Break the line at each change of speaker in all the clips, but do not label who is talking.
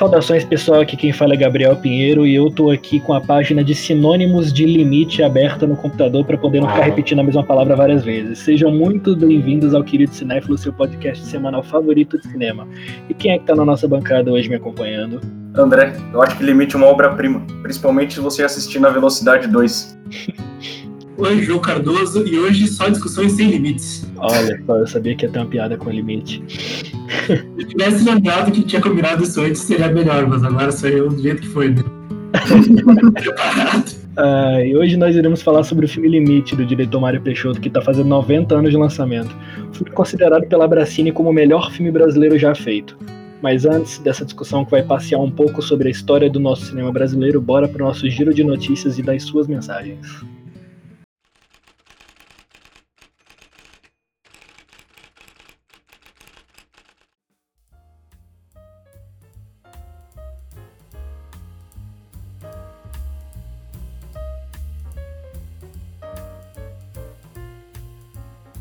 Saudações pessoal, aqui quem fala é Gabriel Pinheiro e eu tô aqui com a página de sinônimos de limite aberta no computador para poder não ficar repetindo a mesma palavra várias vezes. Sejam muito bem-vindos ao Querido Cinéfilo, seu podcast semanal favorito de cinema. E quem é que tá na nossa bancada hoje me acompanhando?
André, eu acho que limite é uma obra-prima, principalmente se você assistir na velocidade 2.
Oi, João Cardoso, e hoje só discussões sem limites.
Olha só, eu sabia que ia ter uma piada com limite.
Se eu tivesse lembrado que tinha combinado isso antes, seria melhor, mas agora saiu do jeito que foi. Né?
Ah, e hoje nós iremos falar sobre o filme Limite, do diretor Mário Peixoto, que está fazendo 90 anos de lançamento. Filme considerado pela Bracini como o melhor filme brasileiro já feito. Mas antes dessa discussão que vai passear um pouco sobre a história do nosso cinema brasileiro, bora para o nosso giro de notícias e das suas mensagens.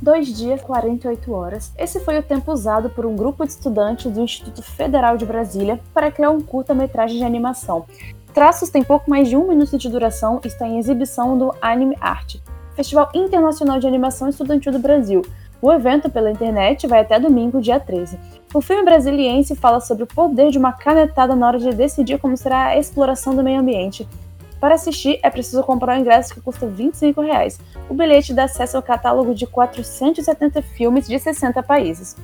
Dois dias 48 horas. Esse foi o tempo usado por um grupo de estudantes do Instituto Federal de Brasília para criar um curta-metragem de animação. Traços tem pouco mais de um minuto de duração e está em exibição do Anime Art, Festival Internacional de Animação Estudantil do Brasil. O evento pela internet vai até domingo, dia 13. O filme brasiliense fala sobre o poder de uma canetada na hora de decidir como será a exploração do meio ambiente para assistir, é preciso comprar um ingresso que custa 25 reais. O bilhete dá acesso ao catálogo de 470 filmes de 60 países.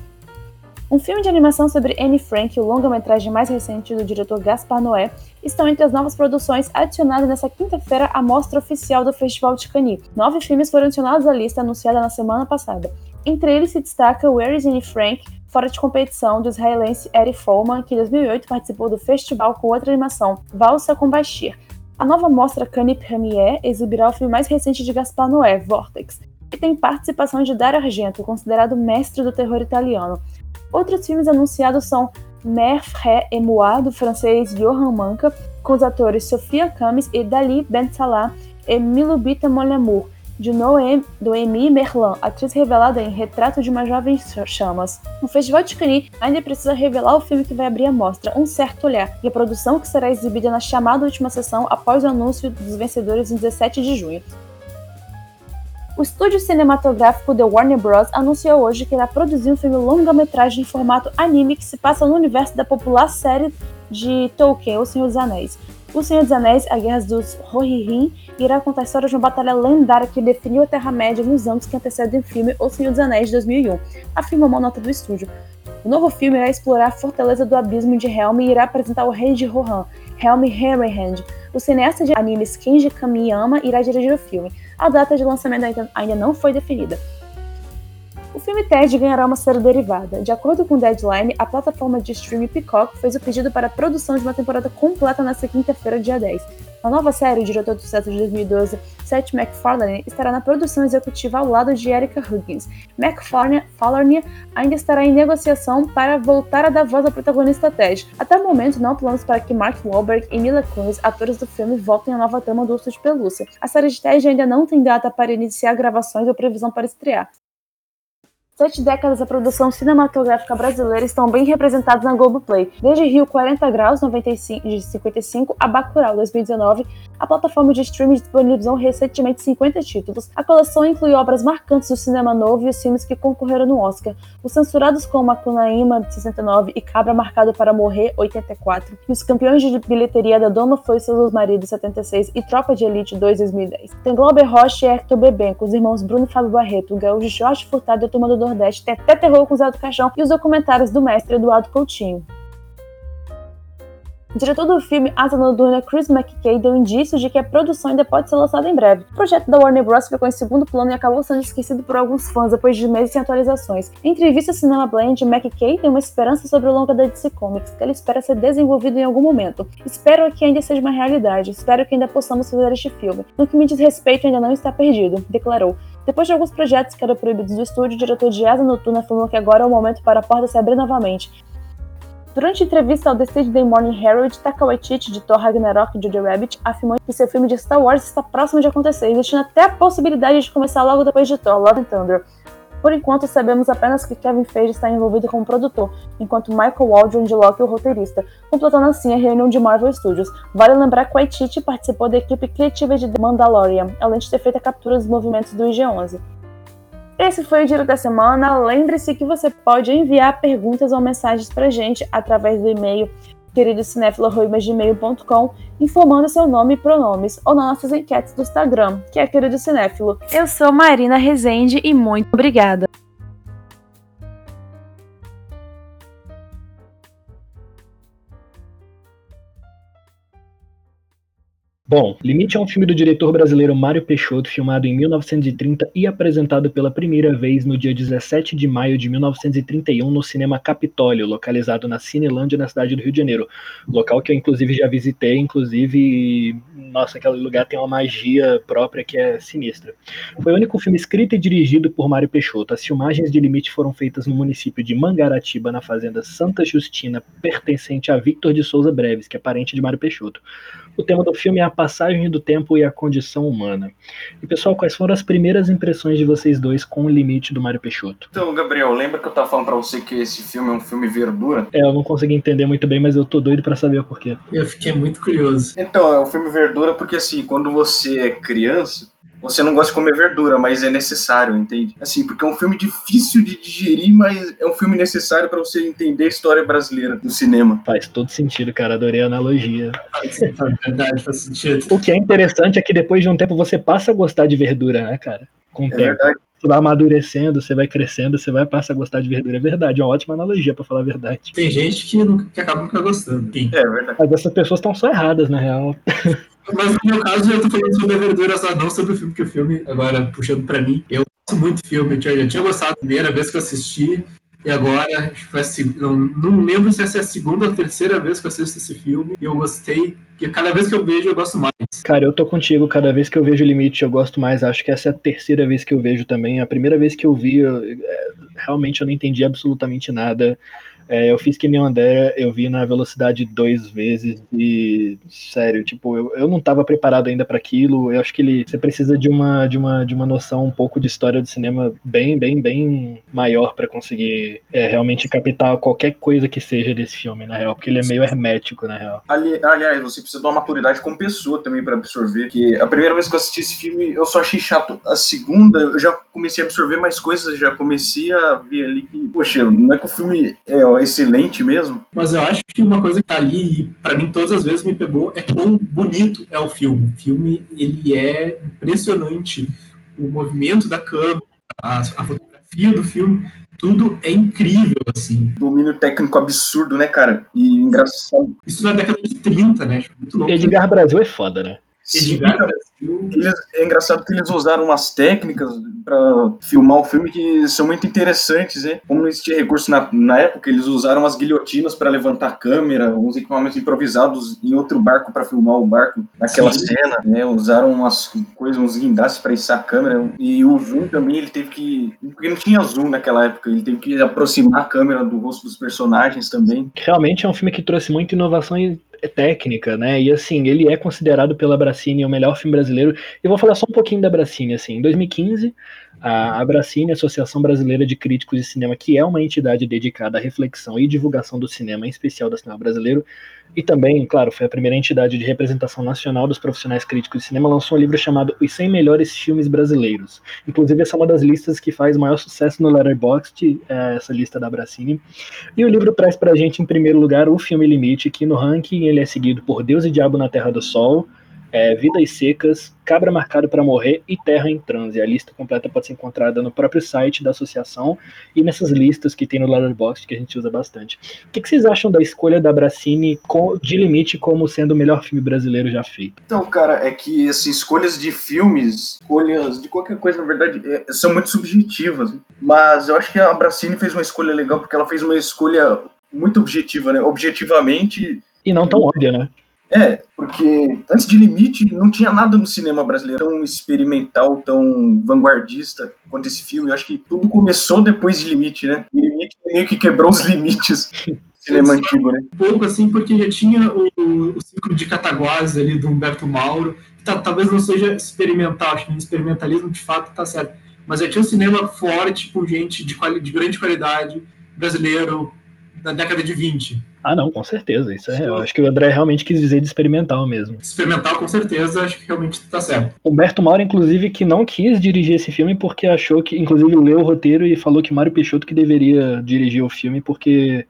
Um filme de animação sobre Anne Frank, o longa-metragem mais recente do diretor Gaspar Noé, estão entre as novas produções adicionadas nesta quinta-feira à mostra oficial do Festival de Cannes. Nove filmes foram adicionados à lista anunciada na semana passada. Entre eles se destaca Where is Anne Frank, fora de competição do israelense Eric Foreman, que em 2008 participou do festival com outra animação, Valsa com Bashir, a nova mostra Cannes Premiere exibirá o filme mais recente de Gaspar Noé, Vortex, que tem participação de Dario Argento, considerado mestre do terror italiano. Outros filmes anunciados são Mère, Frère et Moi, do francês Johan Manca, com os atores Sofia Camis e Dali Ben Salah e Milubita Molemur, de Noemi Merlan, atriz revelada em Retrato de uma Jovem Chamas. O Festival de Cannes ainda precisa revelar o filme que vai abrir a mostra, Um Certo Olhar, e a produção que será exibida na chamada última sessão após o anúncio dos vencedores em 17 de junho. O estúdio cinematográfico The Warner Bros. anunciou hoje que irá produzir um filme longa-metragem em formato anime que se passa no universo da popular série de Tolkien, O Senhor dos Anéis. O Senhor dos Anéis, A Guerra dos Rohirrim, irá contar a história de uma batalha lendária que definiu a Terra-média nos anos que antecedem o filme O Senhor dos Anéis de 2001, afirma uma nota do estúdio. O novo filme irá explorar a fortaleza do abismo de Helm e irá apresentar o rei de Rohan, Helm Hammerhand. O cineasta de animes Kenji Kamiyama irá dirigir o filme. A data de lançamento ainda não foi definida. O filme Ted ganhará uma série derivada. De acordo com Deadline, a plataforma de streaming Peacock fez o pedido para a produção de uma temporada completa nesta quinta-feira, dia 10. Na nova série, o diretor do sucesso de 2012, Seth MacFarlane, estará na produção executiva ao lado de Erika Huggins. MacFarlane ainda estará em negociação para voltar a dar voz ao protagonista Ted. Até o momento, não há planos para que Mark Wahlberg e Mila Kunis, atores do filme, voltem à nova trama do Urso de Pelúcia. A série de Ted ainda não tem data para iniciar gravações ou previsão para estrear. Sete décadas da produção cinematográfica brasileira estão bem representadas na Globoplay. Desde Rio 40 Graus 95, de 55 a Bacurau 2019, a plataforma de streaming disponibilizou recentemente 50 títulos. A coleção inclui obras marcantes do cinema novo e os filmes que concorreram no Oscar. Os censurados como Macunaíma, de 69, e Cabra Marcado para Morrer, 84, e os campeões de bilheteria da Doma foi seus maridos, 76, e Tropa de Elite 2, 2010. Tem Glauber Rocha e Hector Beben, com os irmãos Bruno Fábio Barreto, gaúcho Jorge Furtado e a turma do Nordeste tem até terror com Zé do Caixão e os documentários do mestre Eduardo Coutinho. O diretor do filme Asa Noturna, Chris McKay, deu indícios de que a produção ainda pode ser lançada em breve. O projeto da Warner Bros. ficou em segundo plano e acabou sendo esquecido por alguns fãs depois de meses sem atualizações. Em entrevista ao Cinema Blend, McKay tem uma esperança sobre o longa da DC Comics, que ele espera ser desenvolvido em algum momento. Espero que ainda seja uma realidade, espero que ainda possamos fazer este filme. No que me diz respeito, ainda não está perdido, declarou. Depois de alguns projetos que eram proibidos do estúdio, o diretor de Asa Noturna afirmou que agora é o momento para a porta se abrir novamente. Durante entrevista ao The Saturday Morning Herald, Taika Waititi, de Thor Ragnarok e Jojo Rabbit, afirmou que seu filme de Star Wars está próximo de acontecer, existindo até a possibilidade de começar logo depois de Thor, Love and Thunder. Por enquanto, sabemos apenas que Kevin Feige está envolvido como produtor, enquanto Michael Waldron de Loki é o roteirista, completando assim a reunião de Marvel Studios. Vale lembrar que Waititi participou da equipe criativa de The Mandalorian, além de ter feito a captura dos movimentos do IG-11. Esse foi o Giro da Semana. Lembre-se que você pode enviar perguntas ou mensagens para gente através do e-mail queridocinéfilo.gmail.com informando seu nome e pronomes, ou nas nossas enquetes do Instagram, que é Querido Cinéfilo. Eu sou Marina Rezende e muito obrigada!
Bom, Limite é um filme do diretor brasileiro Mário Peixoto, filmado em 1930 e apresentado pela primeira vez no dia 17 de maio de 1931 no Cinema Capitólio, localizado na Cinelândia, na cidade do Rio de Janeiro. Local que eu, inclusive, já visitei, inclusive, nossa, aquele lugar tem uma magia própria que é sinistra. Foi o único filme escrito e dirigido por Mário Peixoto. As filmagens de Limite foram feitas no município de Mangaratiba, na fazenda Santa Justina, pertencente a Victor de Souza Breves, que é parente de Mário Peixoto. O tema do filme é a passagem do tempo e a condição humana. E pessoal, quais foram as primeiras impressões de vocês dois com o limite do Mário Peixoto?
Então, Gabriel, lembra que eu tava falando pra você que esse filme é um filme verdura?
É, eu não consegui entender muito bem, mas eu tô doido para saber o porquê.
Eu fiquei muito curioso.
Então, é um filme verdura porque, assim, quando você é criança, você não gosta de comer verdura, mas é necessário, entende? Assim, porque é um filme difícil de digerir, mas é um filme necessário para você entender a história brasileira do cinema.
Faz todo sentido, cara. Adorei a analogia.
É verdade, faz sentido.
O que é interessante é que depois de um tempo você passa a gostar de verdura, né, cara? Com o
É
tempo.
verdade.
Você vai amadurecendo, você vai crescendo, você vai passar a gostar de verdura. É verdade, é uma ótima analogia, pra falar a verdade.
Tem gente que, não, que acaba nunca gostando. Sim.
É verdade.
Mas essas pessoas estão só erradas, na real.
Mas no meu caso, eu tô falando sobre a verdura, só não sobre o filme, que o filme, agora puxando pra mim, eu gosto muito do filme. Eu tinha, eu tinha gostado da primeira vez que eu assisti, e agora, não, não lembro se essa é a segunda ou terceira vez que eu assisto esse filme, e eu gostei, porque cada vez que eu vejo, eu gosto mais.
Cara, eu tô contigo. Cada vez que eu vejo o limite, eu gosto mais. Acho que essa é a terceira vez que eu vejo também. A primeira vez que eu vi, eu- é, realmente eu não entendi absolutamente nada. É, eu fiz que nem o André, eu vi na velocidade dois vezes e, sério, tipo, eu, eu não tava preparado ainda para aquilo. Eu acho que ele, você precisa de uma, de uma, de uma noção um pouco de história do cinema bem, bem, bem maior para conseguir é, realmente captar qualquer coisa que seja desse filme, na real, porque ele é meio hermético, na real.
Ali- aliás, você precisa de uma maturidade como pessoa também para absorver. Que a primeira vez que eu assisti esse filme, eu só achei chato. A segunda, eu já comecei a absorver mais coisas, já comecei a ver ali que, poxa, não é que o filme é ó, excelente mesmo.
Mas eu acho que uma coisa que tá ali, e pra mim todas as vezes me pegou, é quão bonito é o filme. O filme, ele é impressionante. O movimento da câmera, a, a fotografia do filme, tudo é incrível, assim.
Domínio técnico absurdo, né, cara? E engraçado.
Isso na década de 30, né? Muito louco.
Edgar Brasil é foda, né?
Edgar Brasil.
Eles- é engraçado que eles usaram umas técnicas para filmar o filme que são muito interessantes, né? Como não existia recurso na, na época, eles usaram as guilhotinas para levantar a câmera, uns equipamentos improvisados em outro barco para filmar o barco naquela
Sim.
cena, né? Usaram umas coisas, uns guindastes para içar a câmera e o zoom também ele teve que, porque não tinha zoom naquela época, ele teve que aproximar a câmera do rosto dos personagens também.
realmente é um filme que trouxe muita inovação e- técnica, né? E assim, ele é considerado pela Bracini o melhor filme brasileiro. Eu vou falar só um pouquinho da Bracini, assim. Em 2015, a Bracini, Associação Brasileira de Críticos de Cinema, que é uma entidade dedicada à reflexão e divulgação do cinema, em especial do cinema brasileiro, e também, claro, foi a primeira entidade de representação nacional dos profissionais críticos de cinema, lançou um livro chamado Os 100 Melhores Filmes Brasileiros. Inclusive, essa é uma das listas que faz maior sucesso no Letterboxd, é essa lista da Bracini. E o livro traz pra gente, em primeiro lugar, o filme Limite, que no ranking ele é seguido por Deus e Diabo na Terra do Sol, é, Vidas Secas, Cabra Marcado para Morrer e Terra em Transe. A lista completa pode ser encontrada no próprio site da associação e nessas listas que tem no Letterboxd, que a gente usa bastante. O que, que vocês acham da escolha da Bracini de Limite como sendo o melhor filme brasileiro já feito?
Então, cara, é que assim, escolhas de filmes, escolhas de qualquer coisa, na verdade, é, são muito subjetivas. Mas eu acho que a Bracini fez uma escolha legal porque ela fez uma escolha muito objetiva, né? Objetivamente,
E não tão óbvia, né?
É, porque antes de Limite não tinha nada no cinema brasileiro tão experimental, tão vanguardista quanto esse filme. Eu acho que tudo começou depois de Limite, né? E Limite meio que quebrou os limites do cinema antigo, né?
Um pouco assim, porque já tinha o, o ciclo de Cataguases ali do Humberto Mauro, que ta- talvez não seja experimental, acho que o experimentalismo de fato tá certo. mas já tinha um cinema forte, com gente de, de grande qualidade, brasileiro, da década de 20.
Ah, não, com certeza. Isso é, eu acho que o André realmente quis dizer de experimental mesmo.
Experimental, com certeza, acho que realmente está certo.
Humberto Mauro, inclusive, que não quis dirigir esse filme porque achou que, inclusive, leu o roteiro e falou que Mário Peixoto que deveria dirigir o filme porque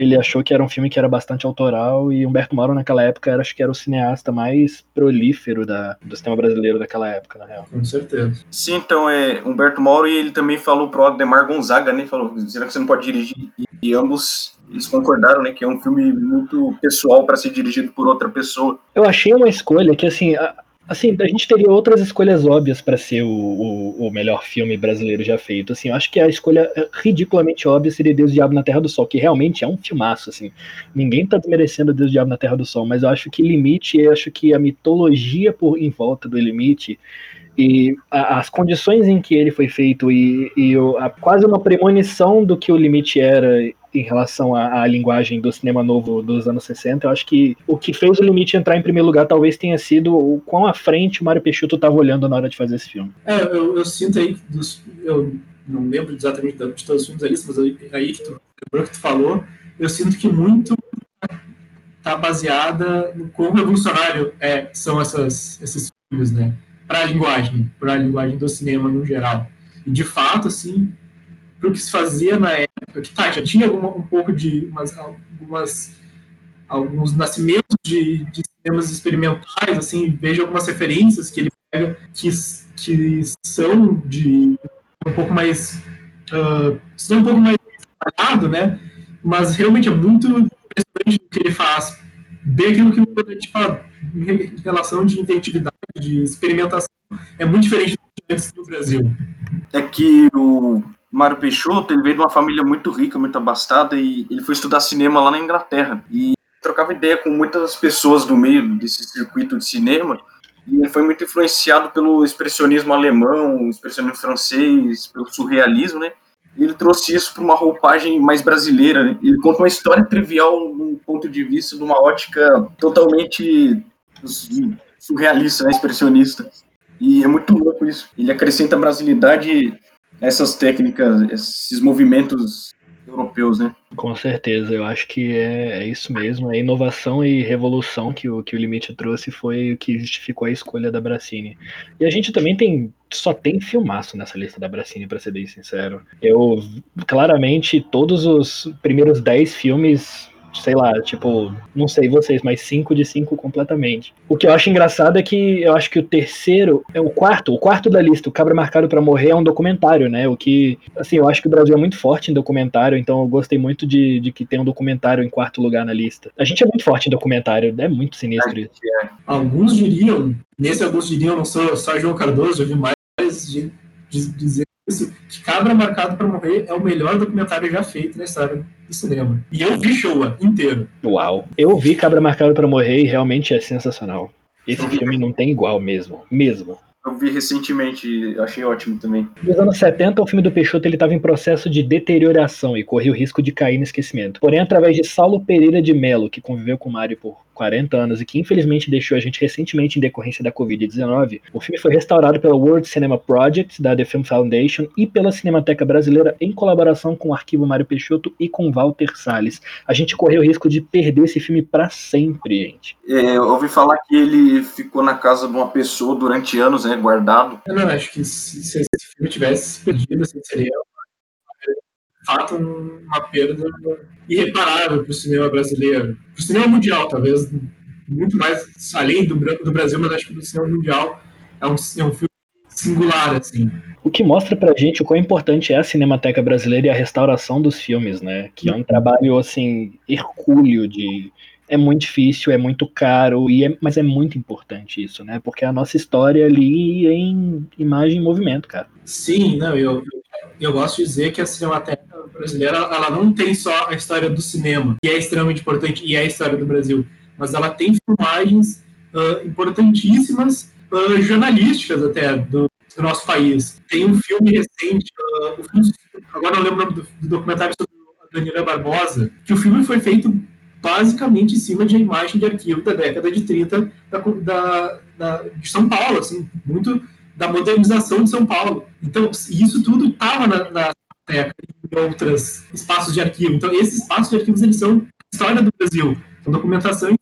ele achou que era um filme que era bastante autoral e Humberto Mauro naquela época era, acho que era o cineasta mais prolífero da, do cinema brasileiro daquela época, na real.
Com certeza.
Sim, então é Humberto Mauro e ele também falou pro Ademar Gonzaga, né? Falou, será que você não pode dirigir? E, e ambos eles concordaram, né, que é um filme muito pessoal para ser dirigido por outra pessoa.
Eu achei uma escolha que assim, a, assim, a gente teria outras escolhas óbvias para ser o, o, o, melhor filme brasileiro já feito. Assim, eu acho que a escolha ridiculamente óbvia seria Deus Diabo na Terra do Sol, que realmente é um filmaço, assim. Ninguém tá desmerecendo Deus Diabo na Terra do Sol, mas eu acho que Limite, eu acho que a mitologia por em volta do Limite e as condições em que ele foi feito e, e a, quase uma premonição do que o limite era em relação à, à, linguagem do cinema novo dos anos 60, eu acho que o que fez o limite entrar em primeiro lugar talvez tenha sido o quão à frente o Mário Peixoto estava olhando na hora de fazer esse filme.
É, eu, eu sinto aí, dos, eu não lembro exatamente de todos os filmes lista, mas aí que tu, que tu falou, eu sinto que muito está baseada no quão revolucionário é, são essas, esses filmes, né? para a linguagem, para a linguagem do cinema no geral. E de fato, assim, para o que se fazia na época, tá, já tinha alguma, um pouco de umas, algumas alguns nascimentos de, de cinemas experimentais, assim, vejo algumas referências que ele pega que, que são de um pouco mais uh, são um pouco mais trabalhado, né? Mas realmente é muito impressionante o que ele faz. Bem aquilo que a gente fala, em relação de inventividade, de experimentação, é muito diferente do Brasil.
É que o Mário Peixoto, ele veio de uma família muito rica, muito abastada, e ele foi estudar cinema lá na Inglaterra. E trocava ideia com muitas pessoas do meio desse circuito de cinema, e ele foi muito influenciado pelo expressionismo alemão, expressionismo francês, pelo surrealismo, né? E ele trouxe isso para uma roupagem mais brasileira. Né? Ele conta uma história trivial, num ponto de vista, de uma ótica totalmente surrealista, né, expressionista. E é muito louco isso. Ele acrescenta brasilidade a essas técnicas, esses movimentos europeus, né?
Com certeza, eu acho que é, é, isso mesmo. A inovação e revolução que o, que o Limite trouxe foi o que justificou a escolha da Bracini. E a gente também tem só tem filmaço nessa lista da Bracini, para ser bem sincero. Eu claramente todos os primeiros 10 filmes sei lá, tipo, não sei vocês, mas 5 de 5 completamente. O que eu acho engraçado é que eu acho que o terceiro, é o quarto, o quarto da lista, o Cabra Marcado para Morrer é um documentário, né? O que, assim, eu acho que o Brasil é muito forte em documentário, então eu gostei muito de, de que tem um documentário em quarto lugar na lista. A gente é muito forte em documentário, é muito sinistro isso.
É. Alguns diriam, nesse alguns diriam, não sou só João Cardoso, eu vi mais de, de dizer isso, que Cabra Marcado para Morrer é o melhor documentário já feito na história do cinema. E eu vi Showa inteiro.
Uau. Eu vi Cabra Marcado para Morrer e realmente é sensacional. Esse filme não tem igual mesmo. Mesmo.
Eu vi recentemente, achei ótimo também.
Nos anos 70, o filme do Peixoto estava em processo de deterioração e corria o risco de cair no esquecimento. Porém, através de Saulo Pereira de Melo, que conviveu com Mário por 40 anos e que infelizmente deixou a gente recentemente em decorrência da Covid-19, o filme foi restaurado pela World Cinema Project, da The Film Foundation, e pela Cinemateca Brasileira em colaboração com o Arquivo Mário Peixoto e com Walter Salles. A gente correu o risco de perder esse filme para sempre, gente.
É, eu ouvi falar que ele ficou na casa de uma pessoa durante anos, né, guardado.
Eu não, acho que se, se esse filme tivesse perdido, assim, seria fato uma perda irreparável para o cinema brasileiro. Para o cinema mundial, talvez, muito mais além do, do Brasil, mas acho que o cinema mundial é um, é um filme singular, assim.
O que mostra pra gente o quão importante é a Cinemateca Brasileira e a restauração dos filmes, né? Que é um trabalho, assim, hercúleo de... É muito difícil, é muito caro, e é, mas é muito importante isso, né? Porque a nossa história ali é em imagem e movimento, cara.
Sim, não, eu, eu gosto de dizer que a Cinemateca brasileira ela não tem só a história do cinema, que é extremamente importante, e é a história do Brasil, mas ela tem filmagens uh, importantíssimas, uh, jornalísticas até, do, do, nosso país. Tem um filme recente, uh, agora não lembro do, do documentário sobre a Daniela Barbosa, que o filme foi feito basicamente em cima de imagem de arquivo da década de 30 da, da, da, de São Paulo, assim, muito da modernização de São Paulo. Então, isso tudo estava na, na em outros espaços de arquivo. Então, esses espaços de arquivos eles são história do Brasil, são documentações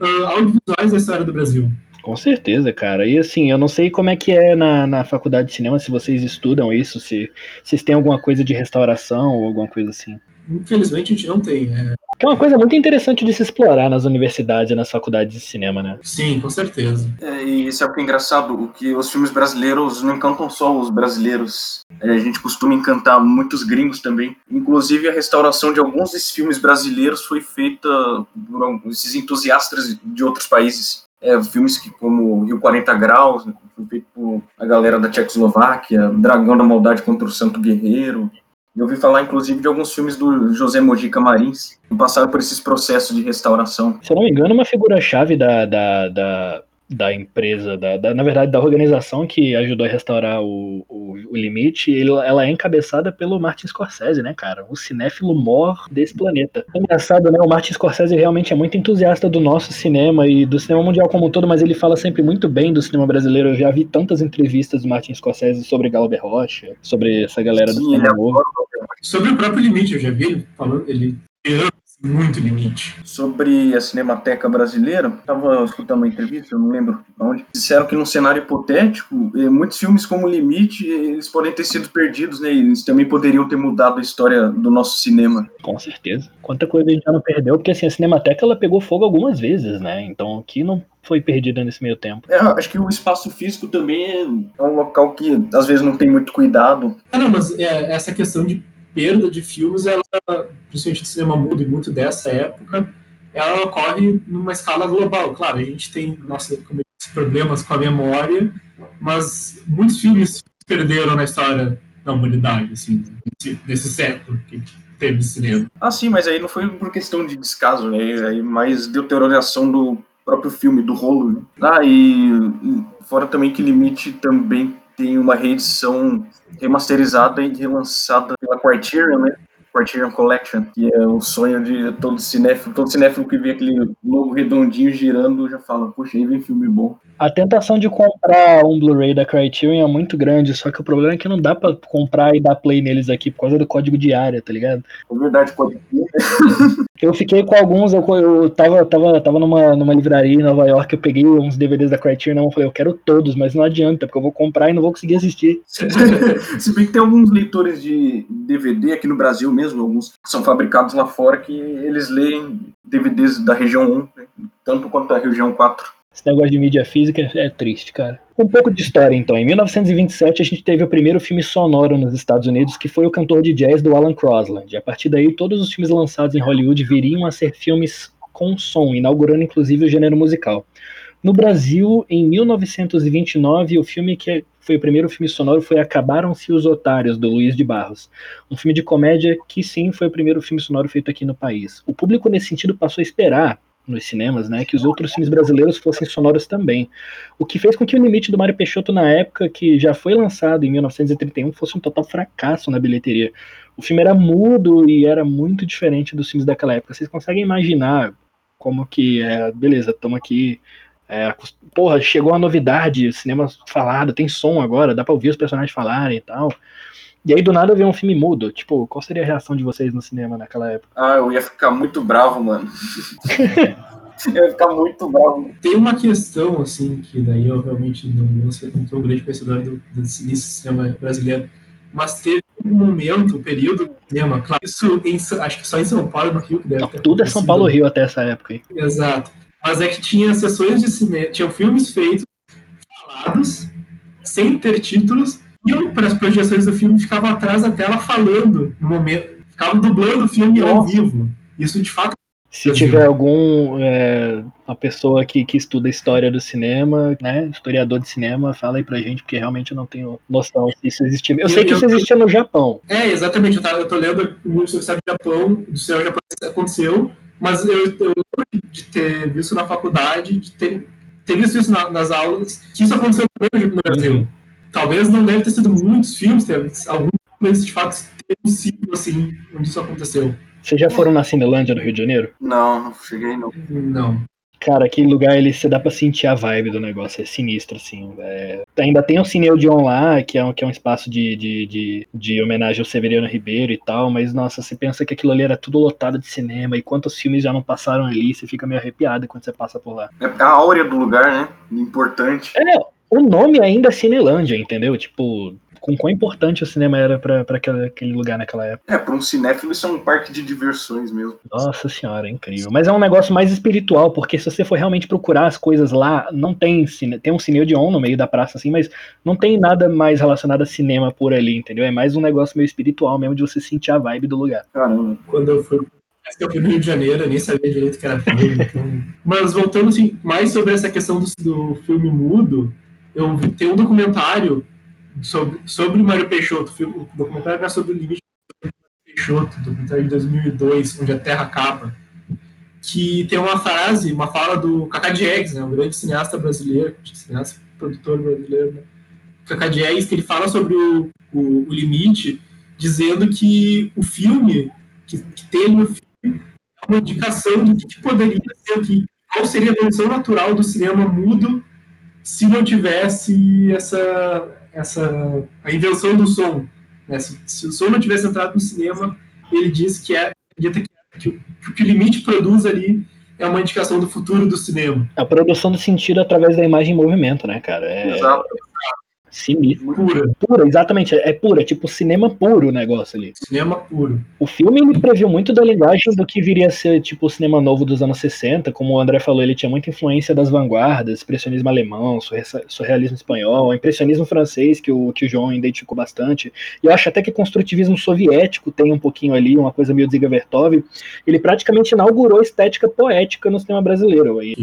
uh, audiovisuais da história do Brasil.
Com certeza, cara. E assim, eu não sei como é que é na, na faculdade de cinema, se vocês estudam isso, se vocês têm alguma coisa de restauração ou alguma coisa assim.
Infelizmente a gente não tem. É...
Que é uma coisa muito interessante de se explorar nas universidades e nas faculdades de cinema, né?
Sim, com certeza.
É, e isso é o que é engraçado, o que os filmes brasileiros não encantam só os brasileiros. É, a gente costuma encantar muitos gringos também. Inclusive a restauração de alguns desses filmes brasileiros foi feita por esses entusiastas de outros países. É, filmes que, como Rio 40 Graus, foi feito por a galera da Tchecoslováquia, Dragão da Maldade contra o Santo Guerreiro, eu ouvi falar, inclusive, de alguns filmes do José Mojica Marins, que passaram por esses processos de restauração.
Se eu não me engano, uma figura-chave da, da, da, da empresa, da, da, na verdade, da organização que ajudou a restaurar o, o, o Limite, ele, ela é encabeçada pelo Martin Scorsese, né, cara? O cinéfilo mor desse planeta. É engraçado, né? O Martin Scorsese realmente é muito entusiasta do nosso cinema e do cinema mundial como um todo, mas ele fala sempre muito bem do cinema brasileiro. Eu já vi tantas entrevistas do Martin Scorsese sobre Galber Rocha, sobre essa galera Sim, do cinema novo.
Sobre o próprio Limite, eu já vi ele falando, ele muito limite.
Sobre a Cinemateca Brasileira, estava escutando uma entrevista, eu não lembro onde, disseram que num cenário hipotético, eh, muitos filmes como Limite, eles podem ter sido perdidos, né? Eles também poderiam ter mudado a história do nosso cinema.
Com certeza. Quanta coisa a gente já não perdeu, porque assim, a Cinemateca ela pegou fogo algumas vezes, né? Então aqui não foi perdida nesse meio tempo.
É, acho que o espaço físico também é um local que às vezes não tem muito cuidado.
Ah, não, mas é, essa questão de perda de filmes, ela, principalmente do cinema mudo e muito dessa época, ela ocorre numa escala global. Claro, a gente tem nossos problemas com a memória, mas muitos filmes perderam na história da humanidade, assim, nesse, século que teve cinema.
Ah, sim, mas aí não foi por questão de descaso, né? Aí mais deuterização do próprio filme, do rolo. Né? Ah, e fora também que Limite também tem uma reedição remasterizada e relançada pela Criterion, né? Criterion Collection, que é o sonho de todo cinéfilo. Todo cinéfilo que vê aquele logo redondinho girando já fala, poxa, aí vem filme bom.
A tentação de comprar um Blu-ray da Criterion é muito grande, só que o problema é que não dá pra comprar e dar play neles aqui por causa do código de área, tá ligado?
É verdade, código
Eu fiquei com alguns, eu, eu tava, tava, tava numa, numa livraria em Nova York, eu peguei uns DVDs da Criterion e falei, eu quero todos, mas não adianta, porque eu vou comprar e não vou conseguir assistir.
Se bem que tem alguns leitores de DVD aqui no Brasil mesmo, alguns que são fabricados lá fora, que eles leem DVDs da região 1, né? tanto quanto da região 4.
Esse negócio de mídia física é triste, cara. Um pouco de história, então. Em 1927, a gente teve o primeiro filme sonoro nos Estados Unidos, que foi o cantor de jazz do Alan Crosland. A partir daí, todos os filmes lançados em Hollywood viriam a ser filmes com som, inaugurando inclusive o gênero musical. No Brasil, em 1929, o filme que foi o primeiro filme sonoro foi Acabaram-se os Otários, do Luiz de Barros. Um filme de comédia que, sim, foi o primeiro filme sonoro feito aqui no país. O público, nesse sentido, passou a esperar nos cinemas, né, que os outros filmes brasileiros fossem sonoros também. O que fez com que o Limite do Mário Peixoto, na época que já foi lançado, em 1931, fosse um total fracasso na bilheteria. O filme era mudo e era muito diferente dos filmes daquela época. Vocês conseguem imaginar como que, é, beleza, estamos aqui, é, porra, chegou a novidade, cinema falado, tem som agora, dá pra ouvir os personagens falarem e tal. E aí do nada vem um filme mudo. Tipo, qual seria a reação de vocês no cinema naquela época?
Ah, eu ia ficar muito bravo, mano. eu ia ficar muito bravo.
Tem uma questão, assim, que daí eu realmente não, não sou um grande conhecedor do, do cinema brasileiro, mas teve um momento, um período do cinema, claro, isso em, acho que só em São Paulo no Rio que deve
não, ter Tudo é São Paulo Rio até essa época aí.
Exato. Mas é que tinha sessões de cinema, tinham filmes feitos, falados, sem ter títulos, iam para as projeções do filme ficava atrás da tela falando no momento, ficava dublando o filme ao vivo. Isso de fato.
Se tiver algum é, uma pessoa que, que estuda história do cinema, né, historiador de cinema, fala aí pra gente, porque realmente eu não tenho noção se isso existia. Eu, eu sei que isso existia no Japão.
É, exatamente. Eu, tava, eu tô lendo o sobre o Japão, do cinema japonês aconteceu, mas eu, eu lembro de ter visto na faculdade, de ter, ter visto isso na, nas aulas, que isso aconteceu no Brasil. Uhum talvez não deve ter sido muitos filmes, teve alguns de fato um ciclo assim, onde isso aconteceu.
Vocês já foram na Cinelândia do Rio de Janeiro?
Não, não cheguei não.
Não.
Cara, aquele lugar ele você dá pra sentir a vibe do negócio, é sinistro, assim. É... Ainda tem o Cine Odeon lá, que é um, que é um espaço de, de, de, de, homenagem ao Severiano Ribeiro e tal, mas nossa, você pensa que aquilo ali era tudo lotado de cinema e quantos filmes já não passaram ali, você fica meio arrepiado quando você passa por lá.
É a áurea do lugar, né? Importante.
É, o nome ainda é Cinelândia, entendeu? Tipo, com quão importante o cinema era para aquele lugar naquela época.
É, para um cinéfilo isso é um parque de diversões mesmo.
Nossa senhora, é incrível. Mas é um negócio mais espiritual, porque se você for realmente procurar as coisas lá, não tem cine... tem um cinema de on no meio da praça assim, mas não tem nada mais relacionado a cinema por ali, entendeu? É mais um negócio meio espiritual mesmo de você sentir a vibe do lugar.
Caramba. Quando eu fui eu fui no Rio de Janeiro, eu nem sabia direito que era filme. Então... Mas voltando assim, mais sobre essa questão do, do filme mudo, eu vi, tem um documentário sobre, sobre o Mário Peixoto. O documentário é sobre o limite do Peixoto, documentário de 2002, onde a Terra acaba. Que tem uma frase, uma fala do Cacá Diegues, né, um grande cineasta brasileiro, cineasta produtor brasileiro, né? Cacá Diegues, que ele fala sobre o, o, o limite, dizendo que o filme, que, que tem no filme, é uma indicação do que poderia ser, que, qual seria a evolução natural do cinema mudo se não tivesse essa, essa a invenção do som. Né? Se, se, o som não tivesse entrado no cinema, ele diz que é acredita que, que, que o que o limite produz ali é uma indicação do futuro do cinema.
A produção do sentido através da imagem em movimento, né, cara? É,
Exato.
Sinistro.
Pura.
Pura, exatamente. É pura, tipo cinema puro o negócio ali.
Cinema puro.
O filme ele previu muito da linguagem do que viria a ser tipo o cinema novo dos anos 60. Como o André falou, ele tinha muita influência das vanguardas, expressionismo alemão, surrealismo espanhol, impressionismo francês, que o, que o João identificou bastante. E eu acho até que construtivismo soviético tem um pouquinho ali, uma coisa meio Ziga Vertov. Ele praticamente inaugurou a estética poética no cinema brasileiro.
Aí,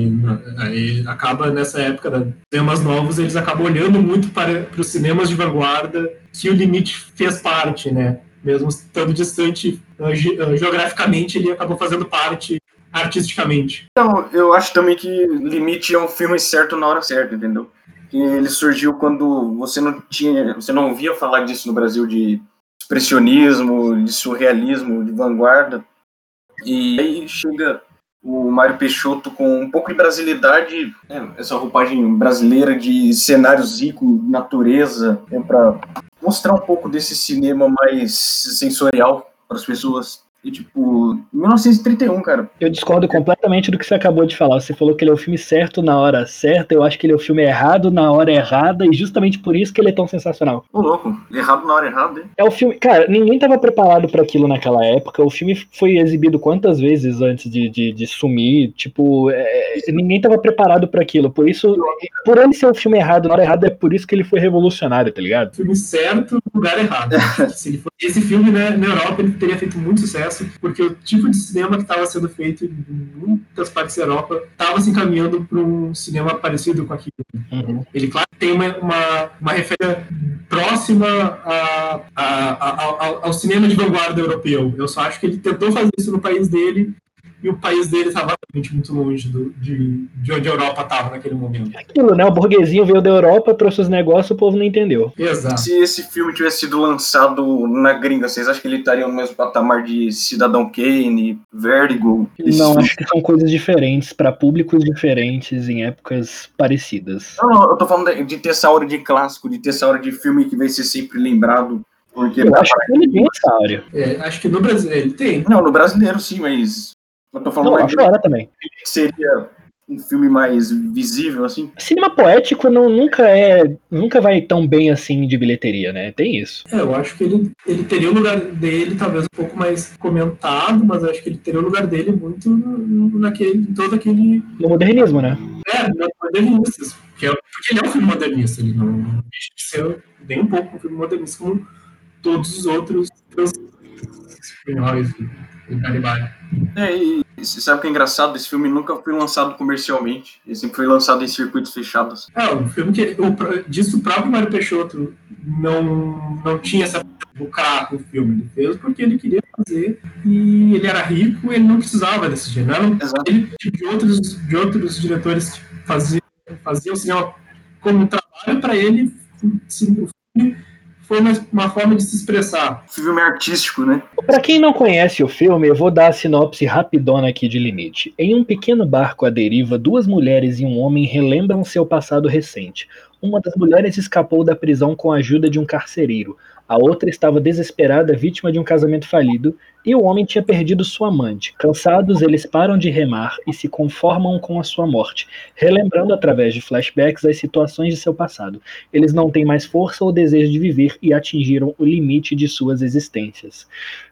aí acaba nessa época, da temas novos, eles acabam olhando muito para para os cinemas de vanguarda que o Limite fez parte, né? Mesmo estando distante uh, geograficamente, ele acabou fazendo parte artisticamente.
Então, eu acho também que Limite é um filme certo na hora certa, entendeu? Que ele surgiu quando você não tinha, você não ouvia falar disso no Brasil de expressionismo, de surrealismo, de vanguarda. E aí chega o Mário Peixoto com um pouco de brasilidade, né, essa roupagem brasileira de cenários ricos, natureza, né, para mostrar um pouco desse cinema mais sensorial para as pessoas. E, tipo, 1931, cara.
Eu discordo completamente do que você acabou de falar. Você falou que ele é o filme certo na hora certa. Eu acho que ele é o filme errado na hora errada. E justamente por isso que ele é tão sensacional.
Ô, louco. Errado na hora errada, hein?
É o filme. Cara, ninguém tava preparado para aquilo naquela época. O filme foi exibido quantas vezes antes de, de, de sumir? Tipo, é, ninguém tava preparado para aquilo. Por isso, por ele ser o filme errado na hora errada, é por isso que ele foi revolucionário, tá ligado?
Filme certo, lugar errado. Se ele fosse esse filme, né, na Europa, ele teria feito muito sucesso porque o tipo de cinema que estava sendo feito em muitas partes da Europa estava se encaminhando para um cinema parecido com aquilo. Uhum. Ele, claro, tem uma, uma, uma referência próxima a, a, a, ao cinema de vanguarda europeu. Eu só acho que ele tentou fazer isso no país dele e o país dele estava muito longe do, de, de onde a Europa estava naquele momento.
Aquilo, né? O burguesinho veio da Europa, trouxe os negócios, o povo não entendeu.
Exato.
Se esse filme tivesse sido lançado na gringa, vocês acham que ele estaria no mesmo patamar de Cidadão Kane, Vertigo?
Não, acho que são coisas diferentes, para públicos diferentes, em épocas parecidas.
Não, não, eu tô falando de, de ter essa hora de clássico, de ter essa hora de filme que vai ser sempre lembrado. Porque
eu acho que ele tem essa área.
É, acho que no brasileiro ele tem.
Não, no brasileiro sim, mas eu tô falando
não, mais fora também.
Seria um filme mais visível, assim?
Cinema poético não, nunca é. Nunca vai tão bem assim de bilheteria, né? Tem isso.
É, eu acho que ele, ele teria o lugar dele, talvez um pouco mais comentado, mas acho que ele teria o lugar dele muito naquele. todo aquele.
No modernismo, né?
É, no modernismo. Porque, porque ele é um filme modernista, ele não deixa de ser nem um pouco um filme modernista como todos os outros espanhóis e Garibaldi.
É, e você sabe o que é engraçado? Esse filme nunca foi lançado comercialmente. Ele sempre foi lançado em circuitos fechados.
É, o filme que. O, disso o próprio Mário Peixoto não, não tinha essa lucrar com o filme. Ele fez porque ele queria fazer e ele era rico e ele não precisava desse dinheiro. Ele, tipo, de, outros, de outros diretores que faziam, faziam cinema como um trabalho para ele, o filme foi uma, uma forma de se expressar.
Filme artístico, né?
Para quem não conhece o filme, eu vou dar a sinopse rapidona aqui de limite. Em um pequeno barco à deriva, duas mulheres e um homem relembram seu passado recente. Uma das mulheres escapou da prisão com a ajuda de um carcereiro. A outra estava desesperada, vítima de um casamento falido, e o homem tinha perdido sua amante. Cansados, eles param de remar e se conformam com a sua morte, relembrando através de flashbacks as situações de seu passado. Eles não têm mais força ou desejo de viver e atingiram o limite de suas existências.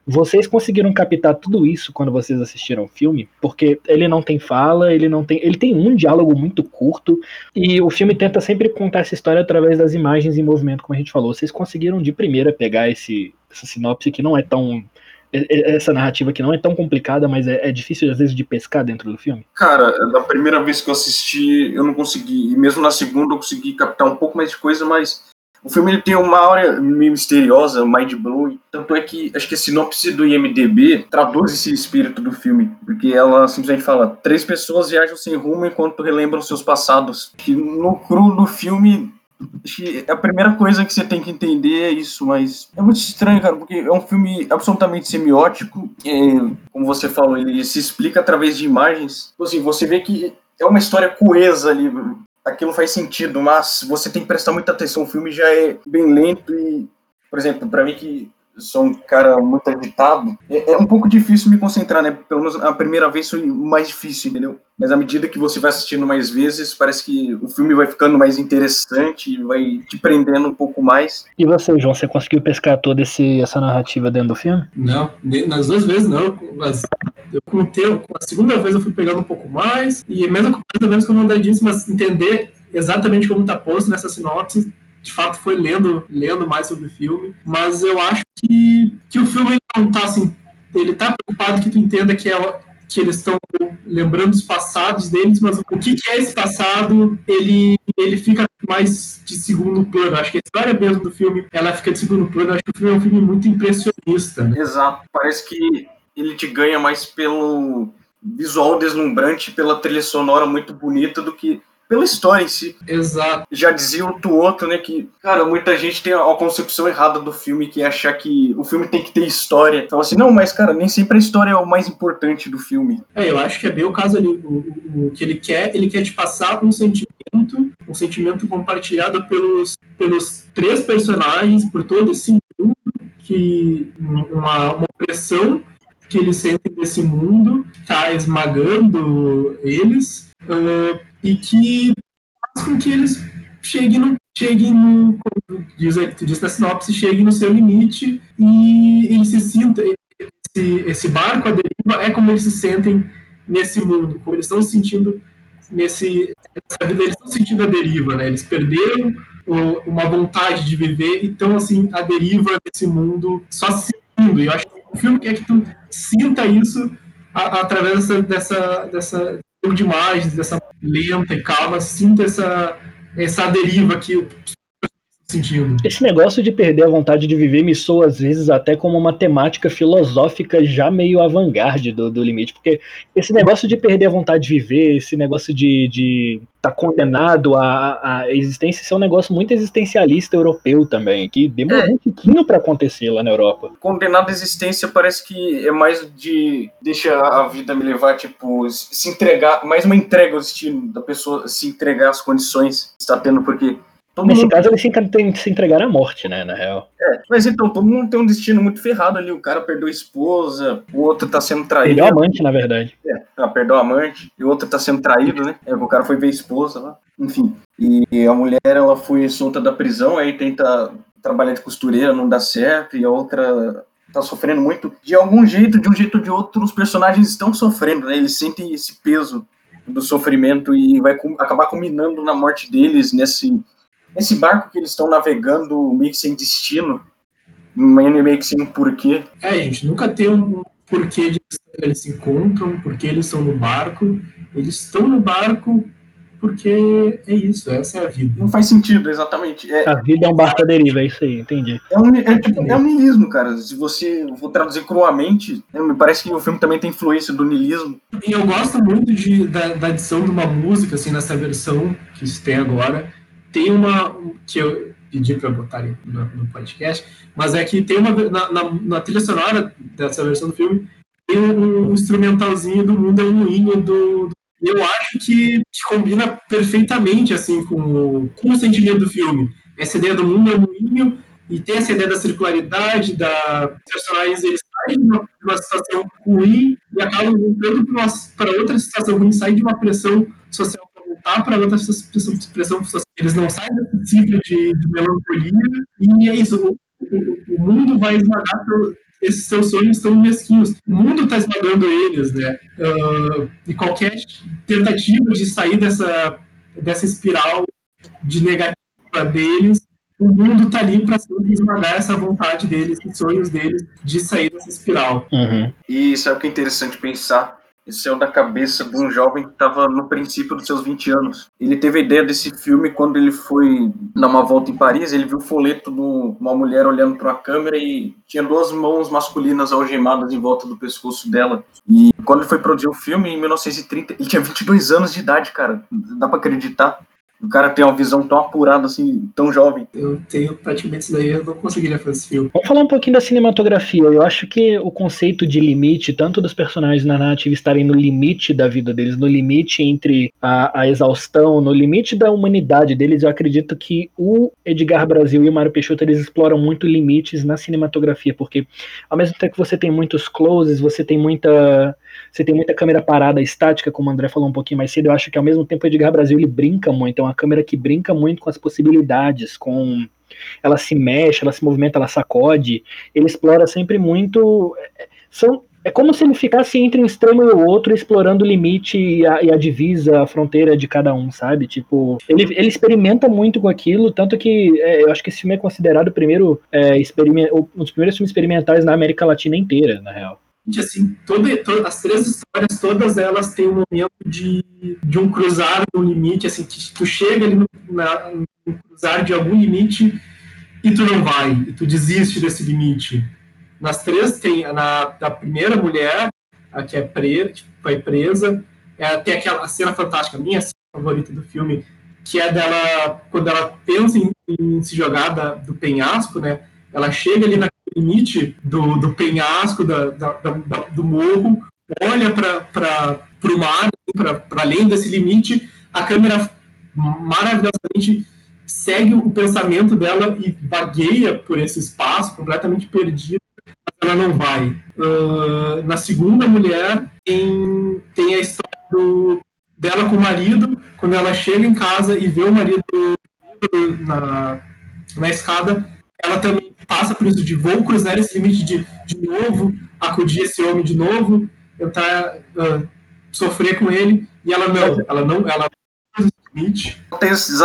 Vocês conseguiram captar tudo isso quando vocês assistiram o filme? Porque ele não tem fala, ele não tem, ele tem um diálogo muito curto e o filme tenta sempre contar essa história através das imagens em movimento, como a gente falou. Vocês conseguiram de primeira pegar esse essa sinopse que não é tão essa narrativa que não é tão complicada, mas é, é, difícil às vezes de pescar dentro do filme?
Cara, da primeira vez que eu assisti, eu não consegui, e mesmo na segunda eu consegui captar um pouco mais de coisa, mas o filme ele tem uma área meio misteriosa, mind blowing. Tanto é que acho que a sinopse do IMDB traduz esse espírito do filme, porque ela simplesmente fala: três pessoas viajam sem rumo enquanto relembram seus passados. Que no cru do filme a primeira coisa que você tem que entender é isso, mas é muito estranho, cara, porque é um filme absolutamente semiótico. É, como você falou, ele se explica através de imagens. Tipo assim, você vê que é uma história coesa ali. Aquilo faz sentido, mas você tem que prestar muita atenção. O filme já é bem lento e, por exemplo, para mim que sou um cara muito agitado, é, é, um pouco difícil me concentrar, né? Pelo menos a primeira vez foi mais difícil, entendeu? Mas à medida que você vai assistindo mais vezes, parece que o filme vai ficando mais interessante, vai te prendendo um pouco mais.
E você, João, você conseguiu pescar toda esse, essa narrativa dentro do filme?
Não, nas duas vezes não. Mas eu contei, a segunda vez eu fui pegando um pouco mais, e mesmo com menos que eu não dei disso, mas entender exatamente como está posto nessa sinopse de fato foi lendo, lendo mais sobre o filme, mas eu acho que, que o filme não tá assim, ele tá preocupado que tu entenda que é que eles estão lembrando os passados deles, mas o que, que, é esse passado, ele, ele fica mais de segundo plano. Acho que a história mesmo do filme, ela fica de segundo plano. Acho que o filme é um filme muito impressionista. Né?
Exato. Parece que ele te ganha mais pelo visual deslumbrante, pela trilha sonora muito bonita do que pela história em si.
Exato.
Já dizia o Tuoto, né, que, cara, muita gente tem a concepção errada do filme, que é achar que o filme tem que ter história. Então, assim, não, mas, cara, nem sempre a história é o mais importante do filme.
É, eu acho que é bem o caso ali, o, o, o que ele quer, ele quer te passar um sentimento, um sentimento compartilhado pelos, pelos três personagens, por todo esse mundo, que uma, uma opressão que eles sentem desse mundo está esmagando eles, uh, e que faz com que eles cheguem no, cheguem no como diz, tu diz na sinopse, cheguem no seu limite e eles se sintam, esse, esse barco, a deriva, é como eles se sentem nesse mundo, como eles estão sentindo nesse, nessa vida, eles estão sentindo a deriva, né? Eles perderam uma vontade de viver e estão, assim, a deriva desse mundo só se sentindo. E eu acho que o filme quer que tu sinta isso a, através dessa, dessa, dessa de imagens, dessa lenta e calma, sinta essa, essa deriva que eu sentindo.
Esse negócio de perder a vontade de viver me soa às vezes até como uma temática filosófica já meio avant-garde do, do limite, porque esse negócio de perder a vontade de viver, esse negócio de, de tá condenado à, à existência, isso é um negócio muito existencialista europeu também, que demorou é. um pouquinho para acontecer lá na Europa.
Condenado à existência parece que é mais de deixa a vida me levar, tipo, se entregar, mais uma entrega ao destino da pessoa se entregar às condições que está tendo, porque
Todo Nesse mundo... caso, eles se, se entregaram à morte, né, na real.
É, mas então, todo mundo tem um destino muito ferrado ali. O cara perdeu a esposa, o outro tá sendo traído.
Perdeu a amante, na verdade.
É, ah, perdeu a amante, e o outro tá sendo traído, né? É, o cara foi ver a esposa lá. Enfim, e a mulher, ela foi solta da prisão, aí tenta trabalhar de costureira, não dá certo, e a outra tá sofrendo muito. De algum jeito, de um jeito ou de outro, os personagens estão sofrendo, né? Eles sentem esse peso do sofrimento e vai acabar culminando na morte deles nesse esse barco que eles estão navegando meio que sem destino, meio que sem um porquê.
É, a gente nunca tem um porquê de eles se encontram, porque eles estão no barco. Eles estão no barco porque é isso, essa é a vida.
Não faz sentido, exatamente.
É, a vida é um barco à deriva, é isso aí, entendi.
É um, é, tipo, é um niilismo, cara. Se você for traduzir cruamente, né, me parece que o filme também tem influência do niilismo.
E eu gosto muito de, da, da adição de uma música, assim, nessa versão que se tem agora, tem uma que eu, pedir para botarem no, no, podcast, mas é que tem uma na, na, na, trilha sonora dessa versão do filme tem um, um instrumentalzinho do Mundo é um Moinho do, do eu acho que, combina perfeitamente assim com com o sentimento do filme. Essa ideia do mundo é um moinho e tem essa ideia da circularidade, da personagens eles saem de uma, uma situação ruim e acabam voltando para outra situação ruim, saem de uma pressão social voltar para outra expressão social. Eles não saem desse ciclo de, de melancolia e é isso. O, o, o mundo vai esmagar esses seus sonhos estão mesquinhos. O mundo está esmagando eles, né? Uh, e qualquer tentativa de sair dessa, dessa espiral de negativa deles, o mundo está ali para esmagar essa vontade deles, os sonhos deles de sair dessa espiral.
Uhum. E isso é o que é interessante pensar esse é o da cabeça de um jovem que estava no princípio dos seus 20 anos. Ele teve a ideia desse filme quando ele foi dar uma volta em Paris. Ele viu o folheto de uma mulher olhando para a câmera e tinha duas mãos masculinas algemadas em volta do pescoço dela. E quando ele foi produzir o filme, em 1930, ele tinha 22 anos de idade, cara. Dá para acreditar o cara tem uma visão tão apurada, assim, tão jovem.
Eu tenho praticamente isso daí, eu não conseguiria fazer esse filme.
Vamos falar um pouquinho da cinematografia. Eu acho que o conceito de limite, tanto dos personagens na narrativa estarem no limite da vida deles, no limite entre a, a exaustão, no limite da humanidade deles, eu acredito que o Edgar Brasil e o Mário Peixoto, eles exploram muito limites na cinematografia, porque ao mesmo tempo que você tem muitos closes, você tem muita você tem muita câmera parada estática, como o André falou um pouquinho mais cedo. Eu acho que ao mesmo tempo o Edgar Brasil ele brinca muito. É uma câmera que brinca muito com as possibilidades, com ela se mexe, ela se movimenta, ela sacode. Ele explora sempre muito. É, são, é como se ele ficasse entre um extremo e o outro, explorando o limite e a, e a, divisa, a fronteira de cada um, sabe? Tipo, ele, ele experimenta muito com aquilo, tanto que é, eu acho que esse filme é considerado o primeiro, é, um dos primeiros filmes experimentais na América Latina inteira, na real
assim, toda, toda, as três histórias, todas elas têm um momento de, de um cruzar no limite, assim, que tu chega ali no, na, no cruzar de algum limite e tu não vai, e tu desiste desse limite. Nas três tem, na, da primeira mulher, a que é presa, que foi presa, é, tem aquela cena fantástica, minha cena favorita do filme, que é dela, quando ela pensa em, em se jogar da, do penhasco, né, ela chega ali na limite do, do penhasco, da, da, da do morro, olha para o mar, para além desse limite, a câmera maravilhosamente segue o pensamento dela e vagueia por esse espaço, completamente perdida, mas ela não vai. Uh, na segunda mulher, tem, tem a história do, dela com o marido, quando ela chega em casa e vê o marido na, na escada, ela também passa por isso de vou cruzar esse limite de, de novo, acudir esse homem de novo, tentar uh, sofrer com ele, e ela não, ela não, ela
limite.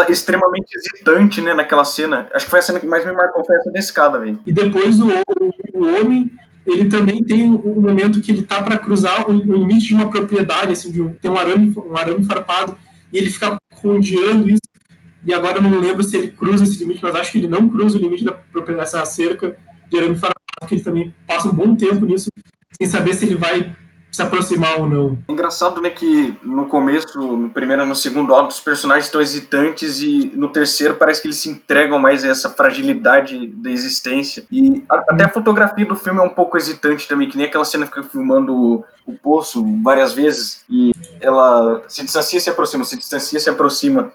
extremamente hesitante, né, naquela cena. Acho que foi a cena que mais me marcou, foi essa da escada, velho.
E depois o, o, o, homem, ele também tem um momento que ele tá para cruzar o, o, limite de uma propriedade, assim, de um, tem um arame, um arame farpado, e ele fica rodeando isso e agora eu não lembro se ele cruza esse limite, mas acho que ele não cruza o limite da, dessa cerca de arame farpado, que ele também passa um bom tempo nisso, sem saber se ele vai se aproximar ou não.
Engraçado, né, que no começo, no primeiro e no segundo ato, os personagens estão hesitantes e no terceiro parece que eles se entregam mais a essa fragilidade da existência. E a, até a fotografia do filme é um pouco hesitante também, que nem aquela cena que fica filmando o, o poço várias vezes e ela se distancia, se aproxima, se distancia, se aproxima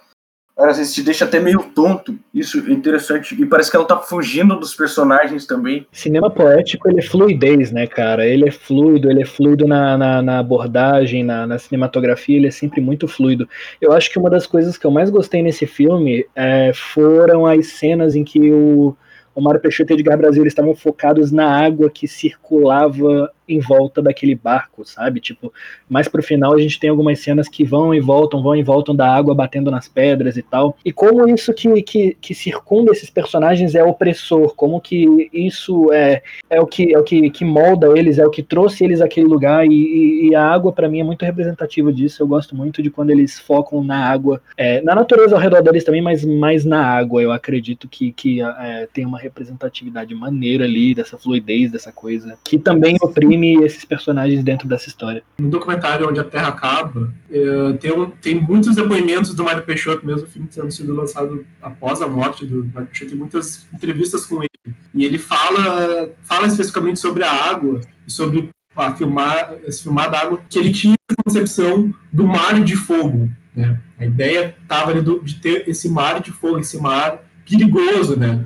às vezes te deixa até meio tonto. Isso é interessante. E parece que ela tá fugindo dos personagens também.
Cinema poético, ele é fluidez, né, cara? Ele é fluido, ele é fluido na, na, na abordagem, na, na, cinematografia, ele é sempre muito fluido. Eu acho que uma das coisas que eu mais gostei nesse filme é, foram as cenas em que o, o Mário Peixoto e Edgar Brasil estavam focados na água que circulava em volta daquele barco, sabe? Tipo, mais pro final a gente tem algumas cenas que vão e voltam, vão e voltam da água batendo nas pedras e tal. E como isso que, que, que circunda esses personagens é opressor, como que isso é, é o, que, é o que, que molda eles, é o que trouxe eles àquele lugar. E, e a água, para mim, é muito representativa disso. Eu gosto muito de quando eles focam na água, é, na natureza ao redor deles também, mas mais na água. Eu acredito que, que é, tem uma representatividade maneira ali, dessa fluidez, dessa coisa, que também oprime filme e esses personagens dentro dessa história.
No documentário Onde a Terra Acaba, é, tem, um, tem muitos depoimentos do Mário Peixoto, mesmo o filme tendo sido lançado após a morte do Mário Peixoto, tem muitas entrevistas com ele. E ele fala, fala especificamente sobre a água, sobre a filmar, filmar da água, que ele tinha a concepção do mar de fogo. Né? A ideia estava de ter esse mar de fogo, esse mar perigoso, né?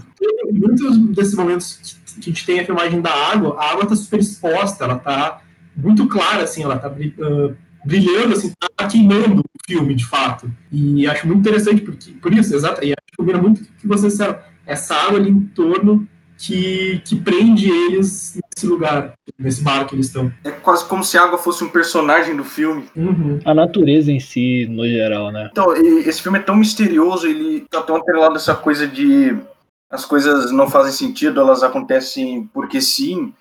Muitos desses momentos a gente tem a filmagem da água, a água está super exposta, ela está muito clara, assim, ela está uh, brilhando, assim, tá queimando o filme, de fato. E acho muito interessante, porque, por isso, exato, e acho que combina muito que você essa água ali em torno que, que prende eles nesse lugar, nesse bar que eles estão.
É quase como se a água fosse um personagem do filme.
Uhum.
A natureza em si, no geral, né?
Então, esse filme é tão misterioso, ele tá tão atrelado essa coisa de as coisas não fazem sentido, elas acontecem porque sim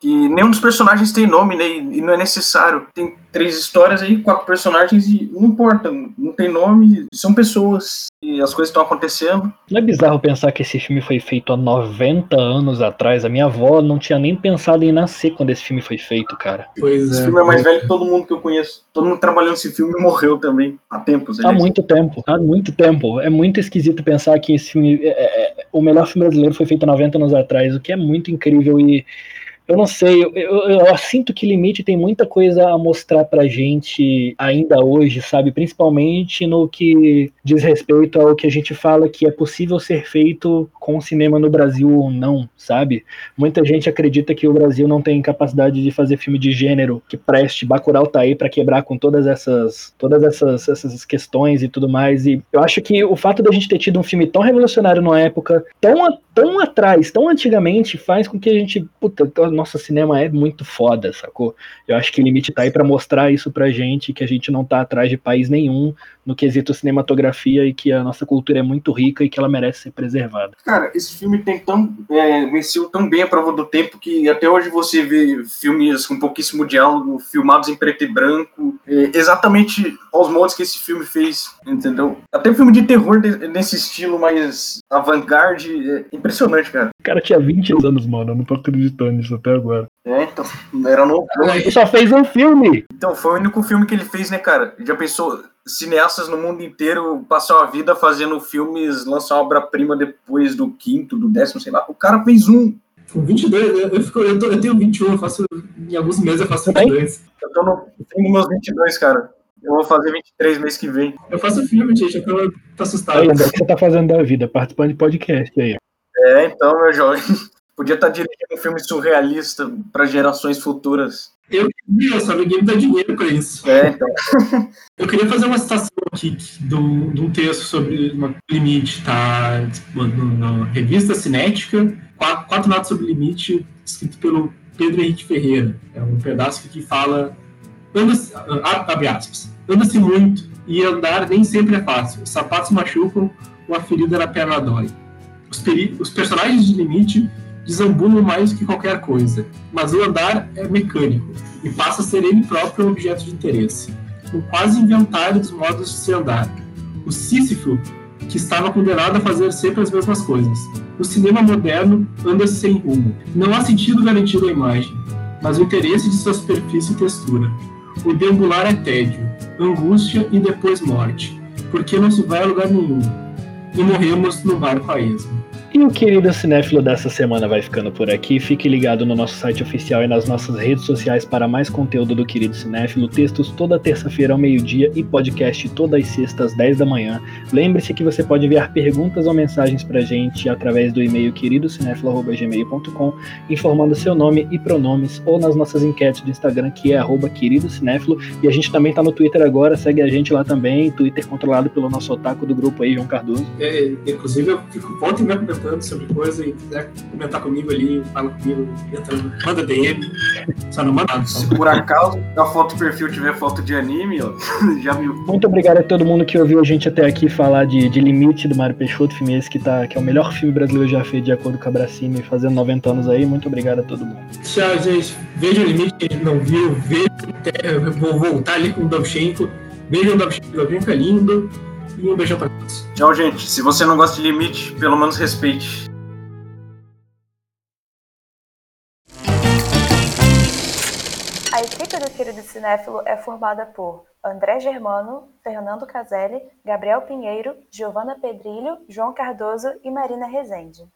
que nenhum dos personagens tem nome, né? E não é necessário. Tem três histórias aí, quatro personagens e não importa, não tem nome, são pessoas e as coisas estão acontecendo.
Não é bizarro pensar que esse filme foi feito há 90 anos atrás? A minha avó não tinha nem pensado em nascer quando esse filme foi feito, cara.
Pois
esse
é.
filme é mais velho que todo mundo que eu conheço. Todo mundo trabalhando nesse filme morreu também há tempos.
Há muito tempo, há muito tempo. É muito esquisito pensar que esse filme, é, é, o melhor filme brasileiro foi feito há 90 anos atrás, o que é muito incrível e eu não sei, eu, eu, eu, sinto que Limite tem muita coisa a mostrar pra gente ainda hoje, sabe? Principalmente no que diz respeito ao que a gente fala que é possível ser feito com cinema no Brasil ou não, sabe? Muita gente acredita que o Brasil não tem capacidade de fazer filme de gênero que preste. Bacurau tá aí pra quebrar com todas essas, todas essas, essas questões e tudo mais. E eu acho que o fato da gente ter tido um filme tão revolucionário numa época tão, tão atrás, tão antigamente, faz com que a gente. Puta, nosso cinema é muito foda, sacou? Eu acho que o limite tá aí para mostrar isso pra gente, que a gente não tá atrás de país nenhum no quesito cinematografia e que a nossa cultura é muito rica e que ela merece ser preservada.
Cara, esse filme tem tão é, venceu tão bem a prova do tempo que até hoje você vê filmes com pouquíssimo diálogo, filmados em preto e branco, é, exatamente aos modos que esse filme fez, entendeu? Até filme de terror de, nesse estilo mais avant-garde, é impressionante, cara.
O cara tinha 20 anos, mano, eu não tô acreditando nisso até agora.
É, então, era novo.
Ele só fez um filme!
Então, foi o único filme que ele fez, né, cara? Já pensou, cineastas no mundo inteiro passam a vida fazendo filmes, lançam obra-prima depois do quinto, do décimo, sei lá. O cara fez um.
Com 22, eu, fico, eu, tô, eu tenho 21, eu faço, em alguns meses eu faço 22.
Eu tô no, tenho meus 22, cara. Eu vou fazer 23 mês que vem.
Eu faço filme, gente, eu tô, tô assustado.
O que você tá fazendo da vida? Participando de podcast aí.
É, então, meu jovem. Podia estar dirigindo um filme surrealista para gerações futuras.
Eu queria, só ninguém me dá dinheiro para isso.
É, então.
Eu queria fazer uma citação aqui de um texto sobre uma limite, tá? Na revista Cinética, quatro, quatro notas sobre limite, escrito pelo Pedro Henrique Ferreira. É um pedaço que fala. Anda-se, abre aspas. Anda-se muito e andar nem sempre é fácil. Os sapatos machucam, uma ferida na perna dói. Os, peri os personagens de limite desambulam mais do que qualquer coisa, mas o andar é mecânico e passa a ser ele próprio um objeto de interesse, um quase inventário dos modos de se andar. O Sísifo, que estava condenado a fazer sempre as mesmas coisas. O cinema moderno anda sem rumo. Não há sentido garantido à imagem, mas o interesse de sua superfície e textura. O deambular é tédio, angústia e depois morte, porque não se vai a lugar nenhum. E morremos no barco a esmo.
E o querido cinéfilo dessa semana vai ficando por aqui. Fique ligado no nosso site oficial e nas nossas redes sociais para mais conteúdo do querido cinéfilo, textos toda terça-feira ao meio-dia e podcast todas as sextas às 10 da manhã. Lembre-se que você pode enviar perguntas ou mensagens para a gente através do e-mail queridocinéfilo.gmail.com, informando seu nome e pronomes, ou nas nossas enquetes do Instagram, que é queridocinéfilo. E a gente também está no Twitter agora, segue a gente lá também, Twitter controlado pelo nosso otaku do grupo aí, João Cardoso.
É, inclusive, eu fico volta e meia comentando sobre coisa e quiser comentar comigo ali, fala comigo, entra, manda DM, só não manda.
Se por acaso a foto perfil tiver foto de anime, ó, já viu.
Muito obrigado a todo mundo que ouviu a gente até aqui falar de, de Limite do Mário Peixoto, filme esse que, tá, que é o melhor filme brasileiro já feito de acordo com a Bracini, fazendo 90 anos aí. Muito obrigado a todo mundo.
Tchau, gente. Veja o Limite, que a gente não viu, veja, vou voltar ali com o Davchenko, veja o Davchenko, o Davchenko é lindo. E um beijão pra todos.
Tchau, gente. Se você não gosta de limite, pelo menos respeite.
A equipe do Querido Cinéfilo é formada por André Germano, Fernando Caselli, Gabriel Pinheiro, Giovana Pedrilho, João Cardoso e Marina Rezende.